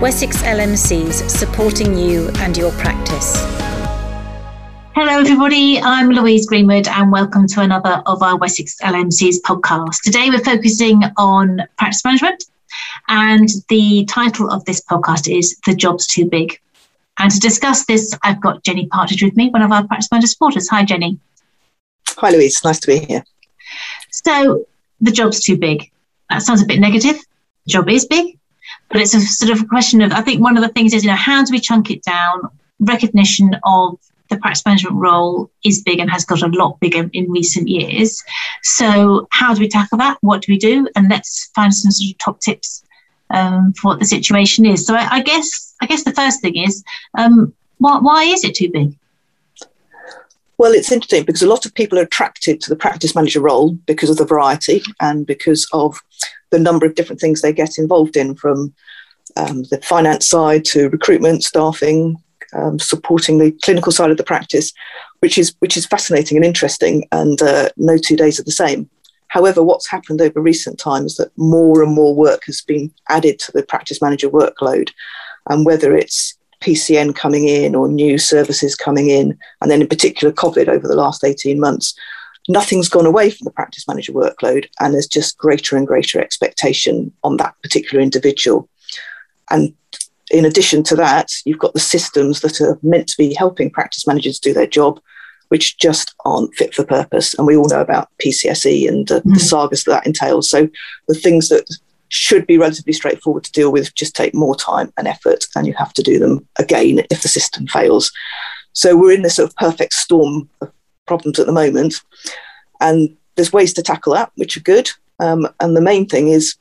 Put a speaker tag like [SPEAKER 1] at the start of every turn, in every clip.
[SPEAKER 1] Wessex LMCs supporting you and your practice.
[SPEAKER 2] Hello, everybody. I'm Louise Greenwood, and welcome to another of our Wessex LMCs podcast. Today, we're focusing on practice management, and the title of this podcast is The Job's Too Big. And to discuss this, I've got Jenny Partridge with me, one of our practice manager supporters. Hi, Jenny.
[SPEAKER 3] Hi, Louise. Nice to be here.
[SPEAKER 2] So, the job's too big. That sounds a bit negative. The job is big, but it's a sort of question of, I think one of the things is, you know, how do we chunk it down? Recognition of the practice management role is big and has got a lot bigger in recent years. So, how do we tackle that? What do we do? And let's find some sort of top tips um, for what the situation is. So, I, I, guess, I guess the first thing is, um, why, why is it too big?
[SPEAKER 3] Well, it's interesting because a lot of people are attracted to the practice manager role because of the variety and because of the number of different things they get involved in from um, the finance side to recruitment, staffing, um, supporting the clinical side of the practice, which is which is fascinating and interesting, and uh, no two days are the same. However, what's happened over recent times is that more and more work has been added to the practice manager workload, and whether it's PCN coming in or new services coming in, and then in particular COVID over the last 18 months, nothing's gone away from the practice manager workload, and there's just greater and greater expectation on that particular individual. And in addition to that, you've got the systems that are meant to be helping practice managers do their job, which just aren't fit for purpose. And we all know about PCSE and uh, mm. the sagas that that entails. So the things that should be relatively straightforward to deal with just take more time and effort, and you have to do them again if the system fails. So we're in this sort of perfect storm of problems at the moment, and there's ways to tackle that, which are good. Um, and the main thing is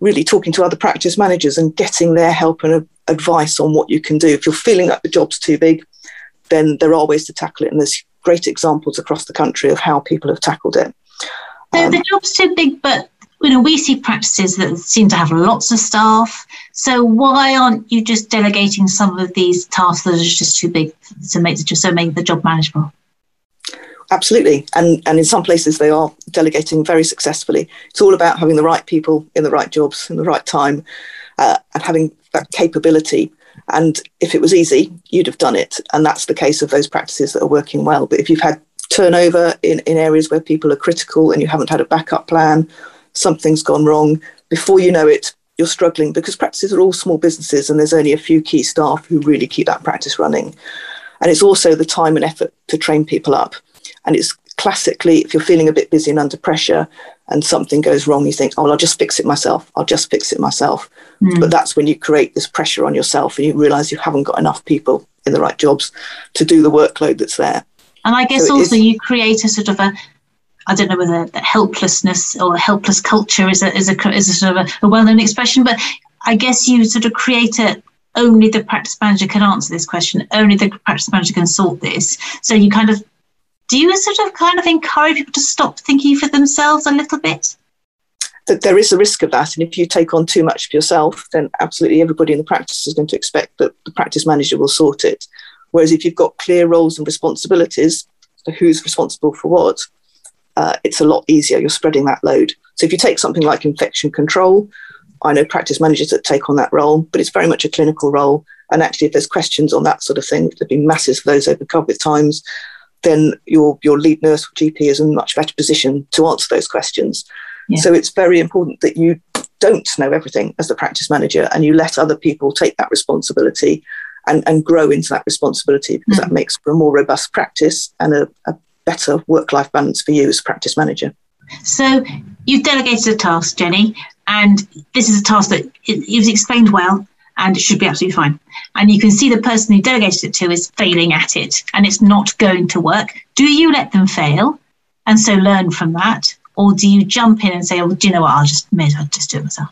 [SPEAKER 3] really talking to other practice managers and getting their help and advice on what you can do. If you're feeling like the job's too big, then there are ways to tackle it, and there's great examples across the country of how people have tackled it.
[SPEAKER 2] So um, the job's too big, but you know, we see practices that seem to have lots of staff. So why aren't you just delegating some of these tasks that are just too big to make just so make the job manageable?
[SPEAKER 3] Absolutely, and and in some places they are delegating very successfully. It's all about having the right people in the right jobs in the right time, uh, and having that capability. And if it was easy, you'd have done it. And that's the case of those practices that are working well. But if you've had turnover in, in areas where people are critical and you haven't had a backup plan something's gone wrong. Before you know it, you're struggling because practices are all small businesses and there's only a few key staff who really keep that practice running. And it's also the time and effort to train people up. And it's classically, if you're feeling a bit busy and under pressure and something goes wrong, you think, oh, well, I'll just fix it myself. I'll just fix it myself. Mm. But that's when you create this pressure on yourself and you realize you haven't got enough people in the right jobs to do the workload that's there.
[SPEAKER 2] And I guess so also you create a sort of a, I don't know whether the helplessness or helpless culture is a, is a, is a sort of a, a well-known expression, but I guess you sort of create a, only the practice manager can answer this question. Only the practice manager can sort this. So you kind of, do you sort of kind of encourage people to stop thinking for themselves a little bit?
[SPEAKER 3] That there is a risk of that. And if you take on too much of yourself, then absolutely everybody in the practice is going to expect that the practice manager will sort it. Whereas if you've got clear roles and responsibilities, who's responsible for what, uh, it's a lot easier. You're spreading that load. So if you take something like infection control, I know practice managers that take on that role, but it's very much a clinical role. And actually, if there's questions on that sort of thing, there've been masses for those over COVID times, then your your lead nurse or GP is in a much better position to answer those questions. Yeah. So it's very important that you don't know everything as the practice manager and you let other people take that responsibility and, and grow into that responsibility because mm. that makes for a more robust practice and a, a better work life balance for you as practice manager.
[SPEAKER 2] So you've delegated a task, Jenny, and this is a task that you've explained well and it should be absolutely fine. And you can see the person who delegated it to is failing at it and it's not going to work. Do you let them fail and so learn from that? Or do you jump in and say, oh, do you know what? I'll just, I'll just do it myself.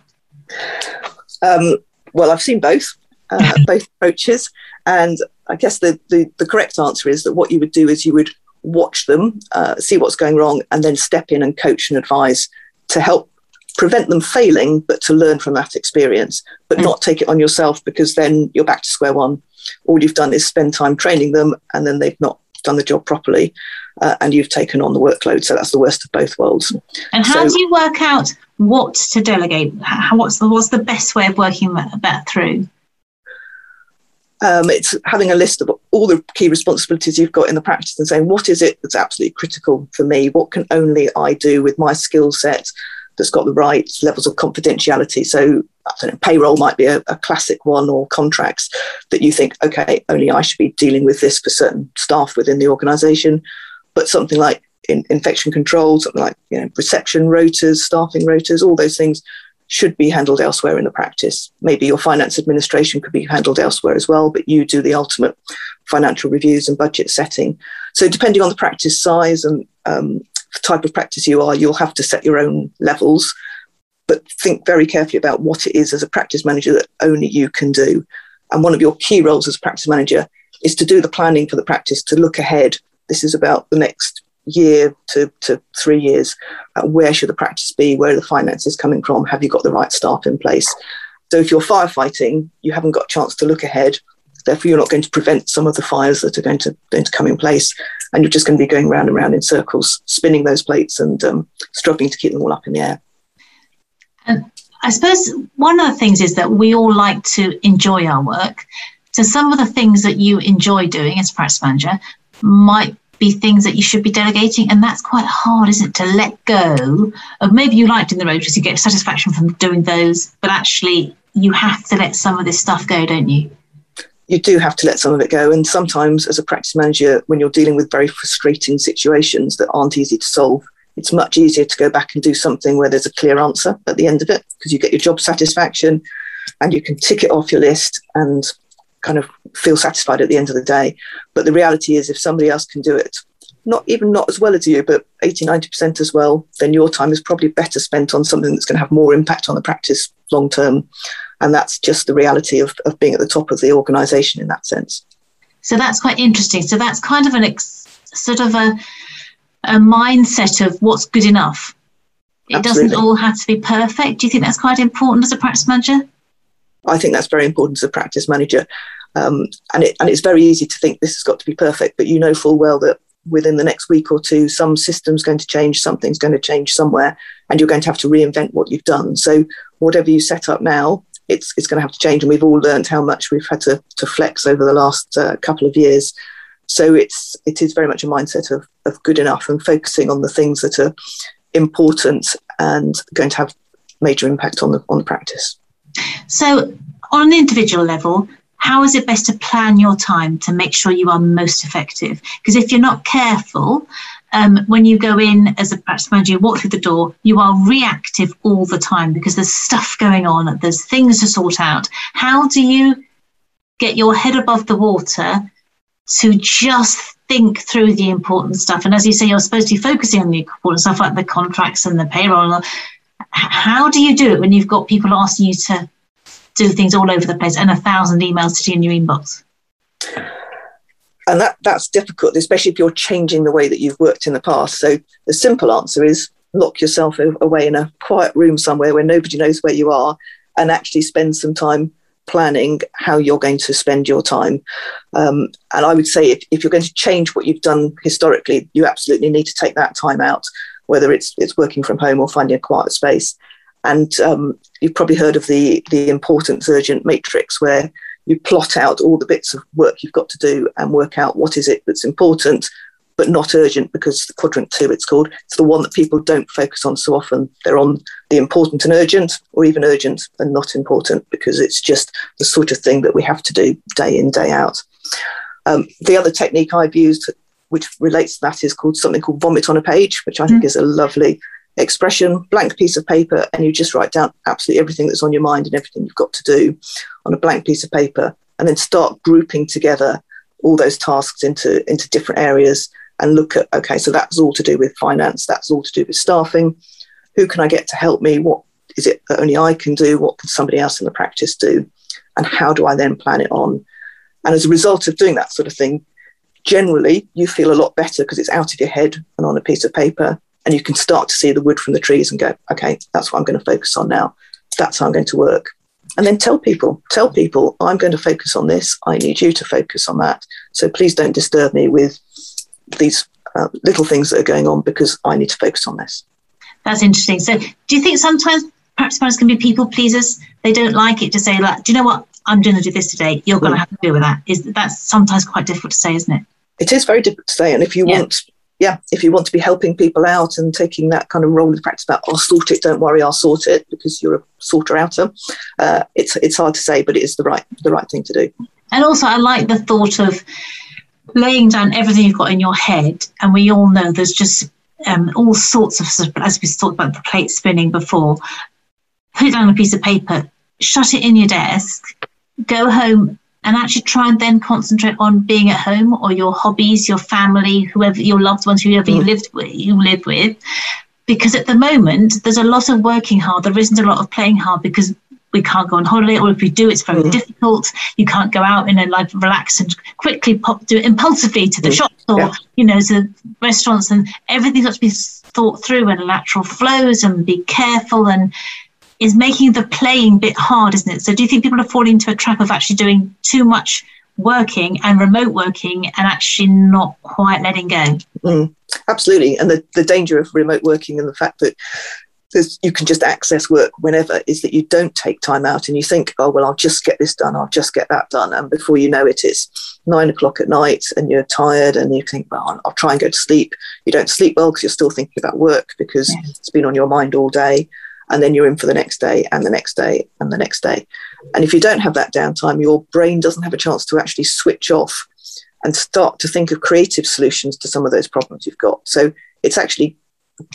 [SPEAKER 3] Um, well, I've seen both, uh, both approaches. And I guess the, the, the correct answer is that what you would do is you would watch them, uh, see what's going wrong, and then step in and coach and advise to help prevent them failing, but to learn from that experience, but mm. not take it on yourself because then you're back to square one. All you've done is spend time training them, and then they've not done the job properly, uh, and you've taken on the workload. So that's the worst of both worlds.
[SPEAKER 2] And how so, do you work out what to delegate? How, what's the what's the best way of working that, that through?
[SPEAKER 3] Um, it's having a list of all the key responsibilities you've got in the practice and saying, what is it that's absolutely critical for me? What can only I do with my skill set that's got the right levels of confidentiality? So, know, payroll might be a, a, classic one, or contracts that you think, okay, only I should be dealing with this for certain staff within the organisation. But something like in, infection control, something like you know, reception rotas, staffing rotas, all those things should be handled elsewhere in the practice. Maybe your finance administration could be handled elsewhere as well, but you do the ultimate financial reviews and budget setting. So, depending on the practice size and um, type of practice you are, you'll have to set your own levels, but think very carefully about what it is as a practice manager that only you can do. And one of your key roles as a practice manager is to do the planning for the practice, to look ahead. This is about the next year to, to three years, uh, where should the practice be? Where are the finances coming from? Have you got the right staff in place? So if you're firefighting, you haven't got a chance to look ahead. Therefore, you're not going to prevent some of the fires that are going to, going to come in place. And you're just going to be going round and round in circles, spinning those plates and um, struggling to keep them all up in the air.
[SPEAKER 2] And I suppose one of the things is that we all like to enjoy our work. So some of the things that you enjoy doing as a practice manager might be things that you should be delegating. And that's quite hard, isn't it, to let go of maybe you liked in the rotas, you get satisfaction from doing those, but actually you have to let some of this stuff go, don't you?
[SPEAKER 3] You do have to let some of it go. And sometimes, as a practice manager, when you're dealing with very frustrating situations that aren't easy to solve, it's much easier to go back and do something where there's a clear answer at the end of it because you get your job satisfaction and you can tick it off your list and kind of feel satisfied at the end of the day. But the reality is, if somebody else can do it, not even not as well as you, but 80, 90% as well, then your time is probably better spent on something that's going to have more impact on the practice long term. And that's just the reality of, of being at the top of the organization in that sense.
[SPEAKER 2] So that's quite interesting. So that's kind of an ex- sort of a, a mindset of what's good enough. It Absolutely. doesn't all have to be perfect. Do you think that's quite important as a practice manager?
[SPEAKER 3] I think that's very important as a practice manager. Um, and, it, and it's very easy to think this has got to be perfect, but you know full well that within the next week or two, some system's going to change, something's going to change somewhere, and you're going to have to reinvent what you've done. So whatever you set up now, it's it's going to have to change, and we've all learned how much we've had to to flex over the last uh, couple of years. So it's it is very much a mindset of of good enough and focusing on the things that are important and going to have major impact on the on the practice.
[SPEAKER 2] So on an individual level, how is it best to plan your time to make sure you are most effective? Because if you're not careful, um, when you go in as a practice manager, you walk through the door, you are reactive all the time because there's stuff going on, there's things to sort out. How do you get your head above the water to just think through the important stuff? And as you say, you're supposed to be focusing on the important stuff like the contracts and the payroll. How do you do it when you've got people asking you to do things all over the place and a thousand emails sitting in your inbox.
[SPEAKER 3] And that, that's difficult, especially if you're changing the way that you've worked in the past. So the simple answer is lock yourself away in a quiet room somewhere where nobody knows where you are and actually spend some time planning how you're going to spend your time. Um, and I would say if, if you're going to change what you've done historically, you absolutely need to take that time out, whether it's it's working from home or finding a quiet space. And um, you've probably heard of the the importance urgent matrix, where you plot out all the bits of work you've got to do and work out what is it that's important but not urgent because the quadrant two it's called it's the one that people don't focus on so often they're on the important and urgent or even urgent and not important because it's just the sort of thing that we have to do day in day out um, the other technique i've used which relates to that is called something called vomit on a page which i think mm. is a lovely expression, blank piece of paper, and you just write down absolutely everything that's on your mind and everything you've got to do on a blank piece of paper, and then start grouping together all those tasks into, into different areas and look at okay, so that's all to do with finance, that's all to do with staffing. Who can I get to help me? What is it that only I can do? What can somebody else in the practice do? And how do I then plan it on? And as a result of doing that sort of thing, generally you feel a lot better because it's out of your head and on a piece of paper and you can start to see the wood from the trees and go, okay, that's what I'm going to focus on now. That's how I'm going to work. And then tell people, tell people, I'm going to focus on this. I need you to focus on that. So please don't disturb me with these uh, little things that are going on because I need to focus on this.
[SPEAKER 2] That's interesting. So do you think sometimes perhaps parents can be people pleasers? They don't like it to say, like, do you know what? I'm going to do this today. You're going to have to deal with that. Is that's sometimes quite difficult to say, isn't it?
[SPEAKER 3] It is very difficult to say. And if you yeah. want, yeah, if you want to be helping people out and taking that kind of role in practice about, I'll sort it, don't worry, I'll sort it because you're a sorter outer. Uh, it's it's hard to say, but it is the right the right thing to do.
[SPEAKER 2] And also, I like the thought of laying down everything you've got in your head. And we all know there's just um, all sorts of, as we talked about the plate spinning before, put it down on a piece of paper, shut it in your desk, go home and actually try and then concentrate on being at home or your hobbies, your family, whoever your loved ones, whoever mm. you lived with, you live with. Because at the moment, there's a lot of working hard. There isn't a lot of playing hard because we can't go on holiday, or if we do, it's very mm. difficult. You can't go out and like relax and quickly pop do it impulsively to the mm. shops or yeah. you know to restaurants, and everything's got to be thought through and lateral flows and be careful and is making the playing bit hard, isn't it? So do you think people are falling into a trap of actually doing too much working and remote working and actually not quite letting go?
[SPEAKER 3] Mm, absolutely. And the, the danger of remote working and the fact that you can just access work whenever is that you don't take time out and you think, oh, well, I'll just get this done, I'll just get that done. And before you know it, it's nine o'clock at night and you're tired and you think, well, I'll try and go to sleep. You don't sleep well because you're still thinking about work because it's been on your mind all day and then you're in for the next day and the next day and the next day. And if you don't have that downtime, your brain doesn't have a chance to actually switch off and start to think of creative solutions to some of those problems you've got. So it's actually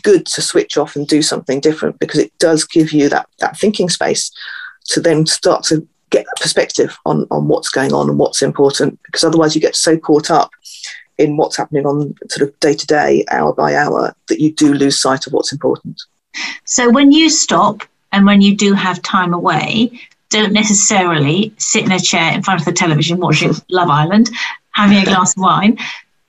[SPEAKER 3] good to switch off and do something different because it does give you that, that thinking space to then start to get a perspective on, on what's going on and what's important because otherwise you get so caught up in what's happening on sort of day to day, hour by hour, that you do lose sight of what's important.
[SPEAKER 2] So when you stop and when you do have time away, don't necessarily sit in a chair in front of the television watching Love Island, having a glass of wine.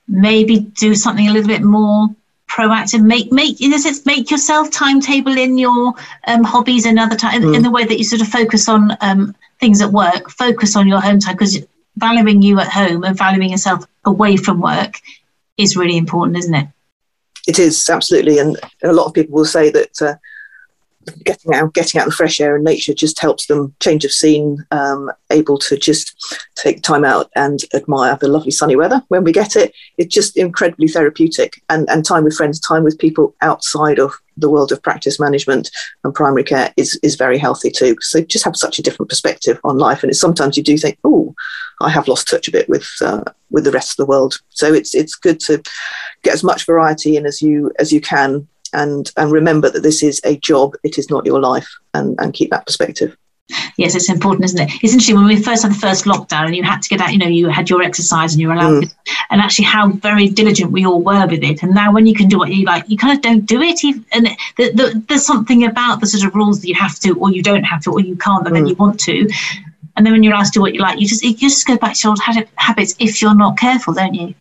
[SPEAKER 2] Maybe do something a little bit more proactive. Make make in a sense make yourself timetable in your um, hobbies and other time mm. in the way that you sort of focus on um, things at work. Focus on your home time because valuing you at home and valuing yourself away from work is really important, isn't it?
[SPEAKER 3] It is absolutely, and a lot of people will say that uh, getting out, getting out in the fresh air and nature just helps them change of scene, um, able to just take time out and admire the lovely sunny weather when we get it. It's just incredibly therapeutic, and and time with friends, time with people outside of the world of practice management and primary care is is very healthy too. So just have such a different perspective on life, and it's sometimes you do think, oh, I have lost touch a bit with uh, with the rest of the world. So it's it's good to get as much variety in as you as you can, and and remember that this is a job; it is not your life, and and keep that perspective.
[SPEAKER 2] Yes, it's important, isn't it? It's interesting when we first had the first lockdown and you had to get out, you know, you had your exercise and you were allowed, mm. and actually how very diligent we all were with it. And now when you can do what you like, you kind of don't do it. And the, the, there's something about the sort of rules that you have to, or you don't have to, or you can't, but mm. then you want to. And then when you're asked to do what you like, you just you just go back to your old habits if you're not careful, don't you?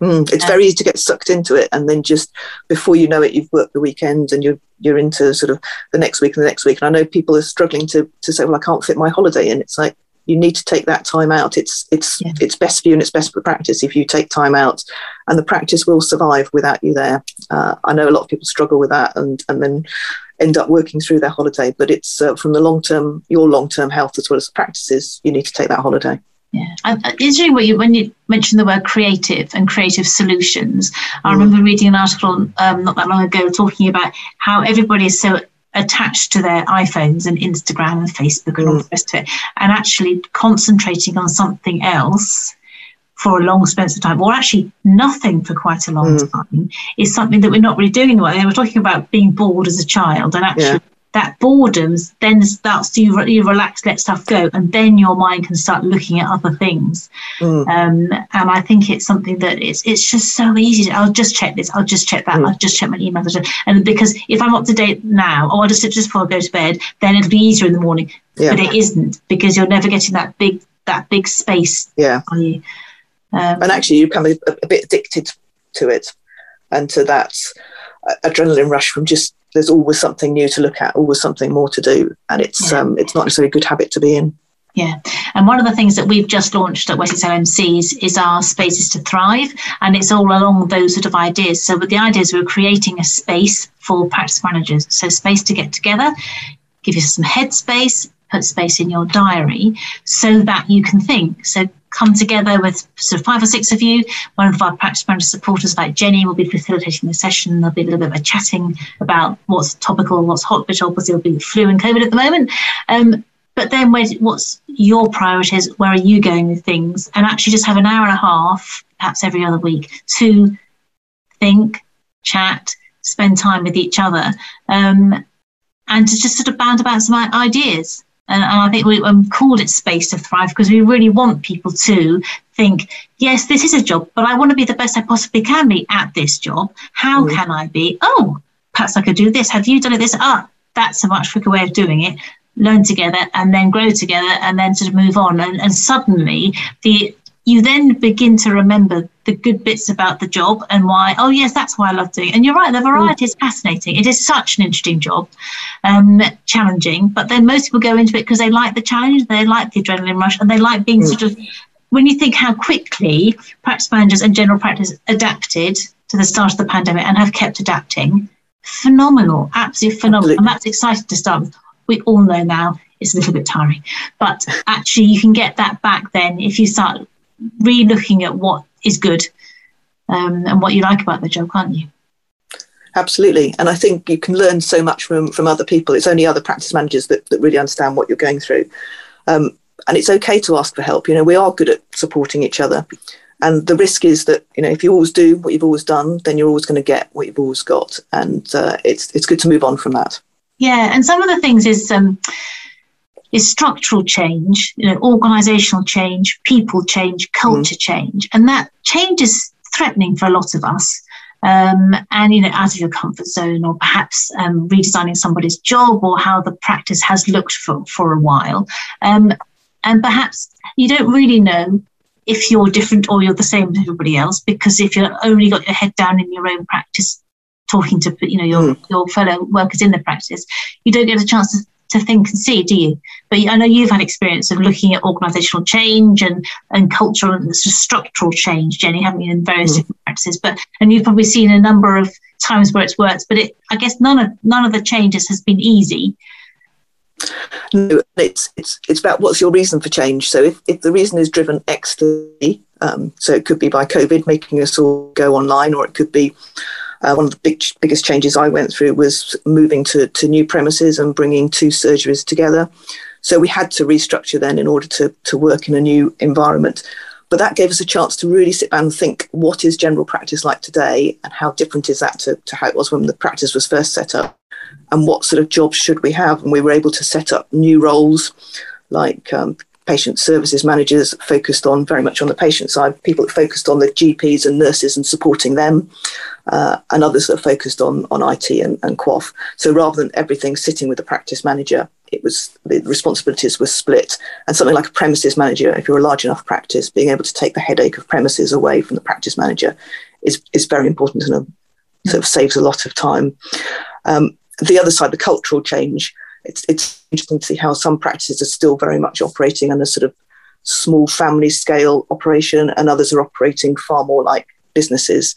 [SPEAKER 3] Mm, it's very easy to get sucked into it, and then just before you know it, you've worked the weekend and you're you're into sort of the next week and the next week. And I know people are struggling to to say, well, I can't fit my holiday in. It's like you need to take that time out. It's it's yeah. it's best for you and it's best for practice if you take time out, and the practice will survive without you there. Uh, I know a lot of people struggle with that, and and then end up working through their holiday. But it's uh, from the long term, your long term health as well as the practices, you need to take that holiday.
[SPEAKER 2] Yeah, interesting what you when you mentioned the word creative and creative solutions. I mm. remember reading an article um, not that long ago talking about how everybody is so attached to their iPhones and Instagram and Facebook and mm. all the rest of it, and actually concentrating on something else for a long space of time, or actually nothing for quite a long mm. time, is something that we're not really doing anymore. They were talking about being bored as a child, and actually yeah. That boredom then starts to you, you relax, let stuff go, and then your mind can start looking at other things. Mm. Um, and I think it's something that it's it's just so easy. I'll just check this. I'll just check that. Mm. I'll just check my emails. And because if I'm up to date now, or I'll just just before I go to bed, then it'll be easier in the morning. Yeah. But it isn't because you're never getting that big that big space.
[SPEAKER 3] Yeah. On you. Um, and actually, you become a, a, bit addicted to it and to that adrenaline rush from just there's always something new to look at, always something more to do, and it's yeah. um, it's not necessarily a good habit to be in.
[SPEAKER 2] Yeah, and one of the things that we've just launched at Wessex LMCs is our Spaces to Thrive, and it's all along those sort of ideas. So, with the ideas, we're creating a space for practice managers, so space to get together, give you some headspace, put space in your diary so that you can think. So come together with sort of five or six of you. One of our practice manager supporters, like Jenny, will be facilitating the session. There'll be a little bit of a chatting about what's topical, what's hot, which obviously will be flu and COVID at the moment. Um, but then what's your priorities? Where are you going with things? And actually just have an hour and a half, perhaps every other week, to think, chat, spend time with each other, um, and to just sort of bound about some ideas. And, and I think we um, called it Space to Thrive because we really want people to think, yes, this is a job, but I want to be the best I possibly can be at this job. How mm. can I be? Oh, perhaps I could do this. Have you done it this? Ah, that's a much quicker way of doing it. Learn together and then grow together and then sort of move on. And, and suddenly the you then begin to remember the good bits about the job and why, oh, yes, that's why I love doing it. And you're right, the variety is fascinating. It is such an interesting job, um, challenging, but then most people go into it because they like the challenge, they like the adrenaline rush, and they like being mm. sort of, when you think how quickly practice managers and general practice adapted to the start of the pandemic and have kept adapting, phenomenal, absolutely phenomenal. Absolutely. And that's exciting to start with. We all know now it's a little bit tiring, but actually you can get that back then if you start re-looking at what is good um, and what you like about the job, can't you?
[SPEAKER 3] Absolutely, and I think you can learn so much from from other people. It's only other practice managers that, that really understand what you're going through, um, and it's okay to ask for help. You know, we are good at supporting each other, and the risk is that you know if you always do what you've always done, then you're always going to get what you've always got, and uh, it's it's good to move on from that.
[SPEAKER 2] Yeah, and some of the things is. Um, is structural change, you know, organizational change, people change, culture mm. change. And that change is threatening for a lot of us. Um, and you know, out of your comfort zone, or perhaps um, redesigning somebody's job, or how the practice has looked for for a while, um, and perhaps you don't really know if you're different or you're the same as everybody else, because if you've only got your head down in your own practice, talking to you know your mm. your fellow workers in the practice, you don't get a chance to to think and see, do you? But I know you've had experience of looking at organisational change and, and cultural and structural change, Jenny, haven't you, in various mm. different practices? But and you've probably seen a number of times where it's worked, but it, I guess none of none of the changes has been easy.
[SPEAKER 3] No, it's it's it's about what's your reason for change. So if, if the reason is driven externally, um, so it could be by COVID making us all go online, or it could be uh, one of the big, biggest changes I went through was moving to, to new premises and bringing two surgeries together. So we had to restructure then in order to, to work in a new environment. But that gave us a chance to really sit down and think what is general practice like today and how different is that to, to how it was when the practice was first set up and what sort of jobs should we have. And we were able to set up new roles like um, patient services managers focused on very much on the patient side, people that focused on the GPs and nurses and supporting them, uh, and others that are focused on, on IT and, and QoF. So rather than everything sitting with the practice manager, it was the responsibilities were split. And something like a premises manager, if you're a large enough practice, being able to take the headache of premises away from the practice manager is, is very important and sort of saves a lot of time. Um, the other side, the cultural change, it's, it's interesting to see how some practices are still very much operating on a sort of small family scale operation and others are operating far more like businesses.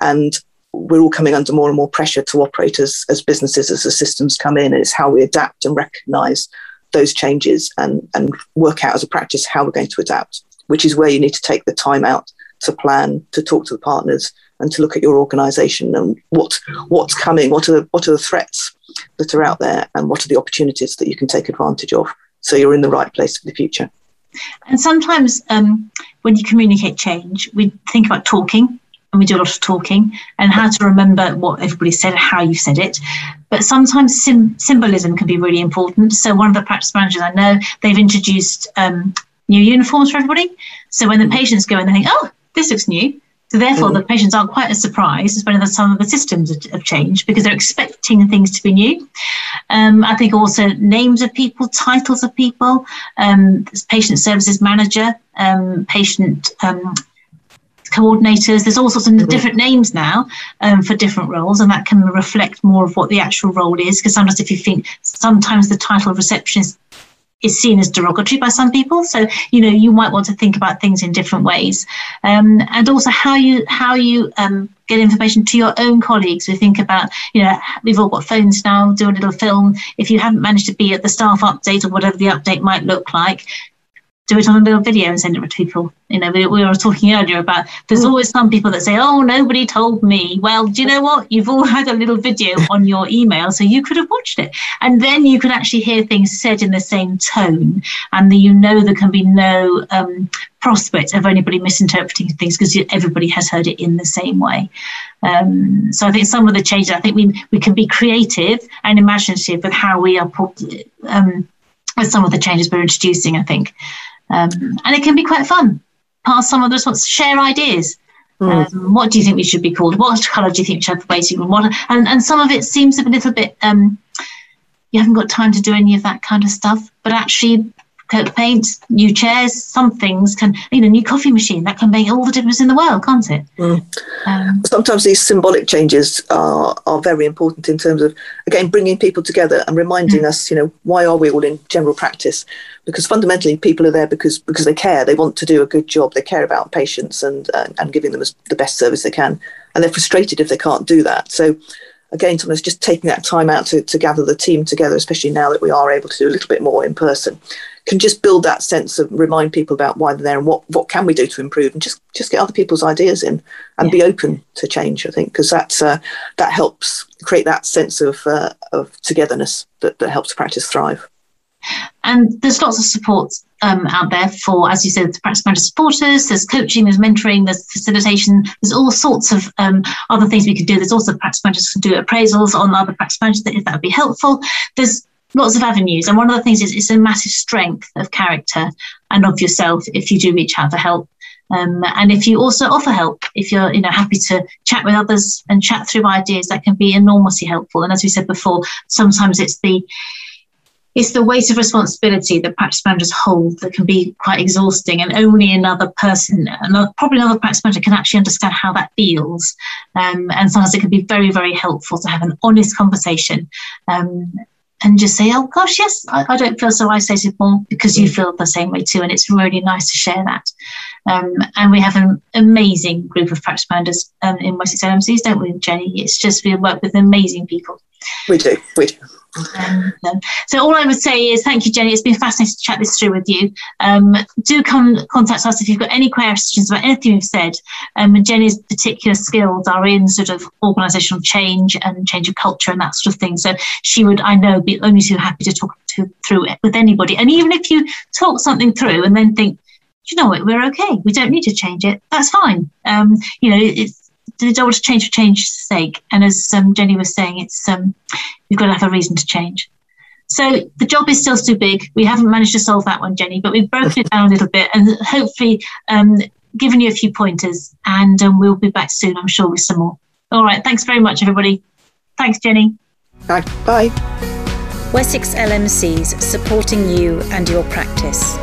[SPEAKER 3] And we're all coming under more and more pressure to operate as, as businesses as the systems come in. And it's how we adapt and recognize those changes and, and work out as a practice how we're going to adapt, which is where you need to take the time out to plan, to talk to the partners, and to look at your organisation and what what's coming, what are the, what are the threats that are out there, and what are the opportunities that you can take advantage of, so you're in the right place for the future.
[SPEAKER 2] And sometimes um, when you communicate change, we think about talking and we do a lot of talking and how to remember what everybody said, how you said it. But sometimes sim- symbolism can be really important. So one of the practice managers I know, they've introduced um, new uniforms for everybody. So when the mm. patients go and they think, oh, this looks new. So therefore, mm-hmm. the patients aren't quite as surprised as when some of the systems have changed because they're expecting things to be new. Um, I think also names of people, titles of people, um, patient services manager, um, patient um, coordinators. There's all sorts of mm-hmm. different names now um, for different roles, and that can reflect more of what the actual role is. Because sometimes, if you think, sometimes the title of receptionist is seen as derogatory by some people. So you know you might want to think about things in different ways, um, and also how you how you um, get information to your own colleagues. We think about you know we've all got phones now. Do a little film. If you haven't managed to be at the staff update or whatever the update might look like, do it on a little video and send it to people. You know, we, we were talking earlier about there's always some people that say, oh, nobody told me. Well, do you know what? You've all had a little video on your email, so you could have watched it. And then you can actually hear things said in the same tone, and you know there can be no um, prospect of anybody misinterpreting things because everybody has heard it in the same way. Um, so I think some of the changes, I think we, we can be creative and imaginative with how we are. Um, with some of the changes we're introducing, I think. Um, and it can be quite fun. Pass some of the response, share ideas. Mm. Um, what do you think we should be called? What colour do you think we should have the waiting room? What, and, and some of it seems a little bit, um, you haven't got time to do any of that kind of stuff. But actually, paint, new chairs, some things can, you know, new coffee machine, that can make all the difference in the world, can't it? Mm.
[SPEAKER 3] Um, Sometimes these symbolic changes are, are very important in terms of, again, bringing people together and reminding mm. us, you know, why are we all in general practice? Because fundamentally, people are there because because they care. They want to do a good job. They care about patients and uh, and giving them the best service they can. And they're frustrated if they can't do that. So again, sometimes just taking that time out to, to gather the team together, especially now that we are able to do a little bit more in person, can just build that sense of remind people about why they're there and what, what can we do to improve and just, just get other people's ideas in and yeah. be open to change, I think, because that's, uh, that helps create that sense of, uh, of togetherness that, that helps practice thrive.
[SPEAKER 2] And there's lots of support um, out there for, as you said, the practice manager supporters. There's coaching, there's mentoring, there's facilitation. There's all sorts of um, other things we can do. There's also practice managers can do appraisals on other practice managers if that would be helpful. There's lots of avenues, and one of the things is it's a massive strength of character and of yourself if you do reach out for help. Um, and if you also offer help, if you're you know happy to chat with others and chat through ideas, that can be enormously helpful. And as we said before, sometimes it's the it's the weight of responsibility that practice managers hold that can be quite exhausting, and only another person, another, probably another practice manager, can actually understand how that feels. Um, and sometimes it can be very, very helpful to have an honest conversation um, and just say, "Oh gosh, yes, I, I, don't feel so isolated more because you mm. feel the same way too." And it's really nice to share that. Um, and we have an amazing group of practice managers um, in Wessex LMCs, don't we, Jenny? It's just we work with amazing people.
[SPEAKER 3] We do, we do.
[SPEAKER 2] Um, so all I would say is thank you, Jenny. It's been fascinating to chat this through with you. Um, do come contact us if you've got any questions about anything we've said. Um, Jenny's particular skills are in sort of organisational change and change of culture and that sort of thing. So she would, I know, be only too happy to talk to, through it with anybody. And even if you talk something through and then think, you know what, we're okay. We don't need to change it. That's fine. Um, you know, it's they don't want to change for change's sake. And as um, Jenny was saying, it's um, you've got to have a reason to change. So the job is still too big. We haven't managed to solve that one, Jenny, but we've broken it down a little bit and hopefully um, given you a few pointers. And um, we'll be back soon, I'm sure, with some more. All right. Thanks very much, everybody. Thanks, Jenny.
[SPEAKER 3] Bye. Bye.
[SPEAKER 1] Wessex LMCs supporting you and your practice.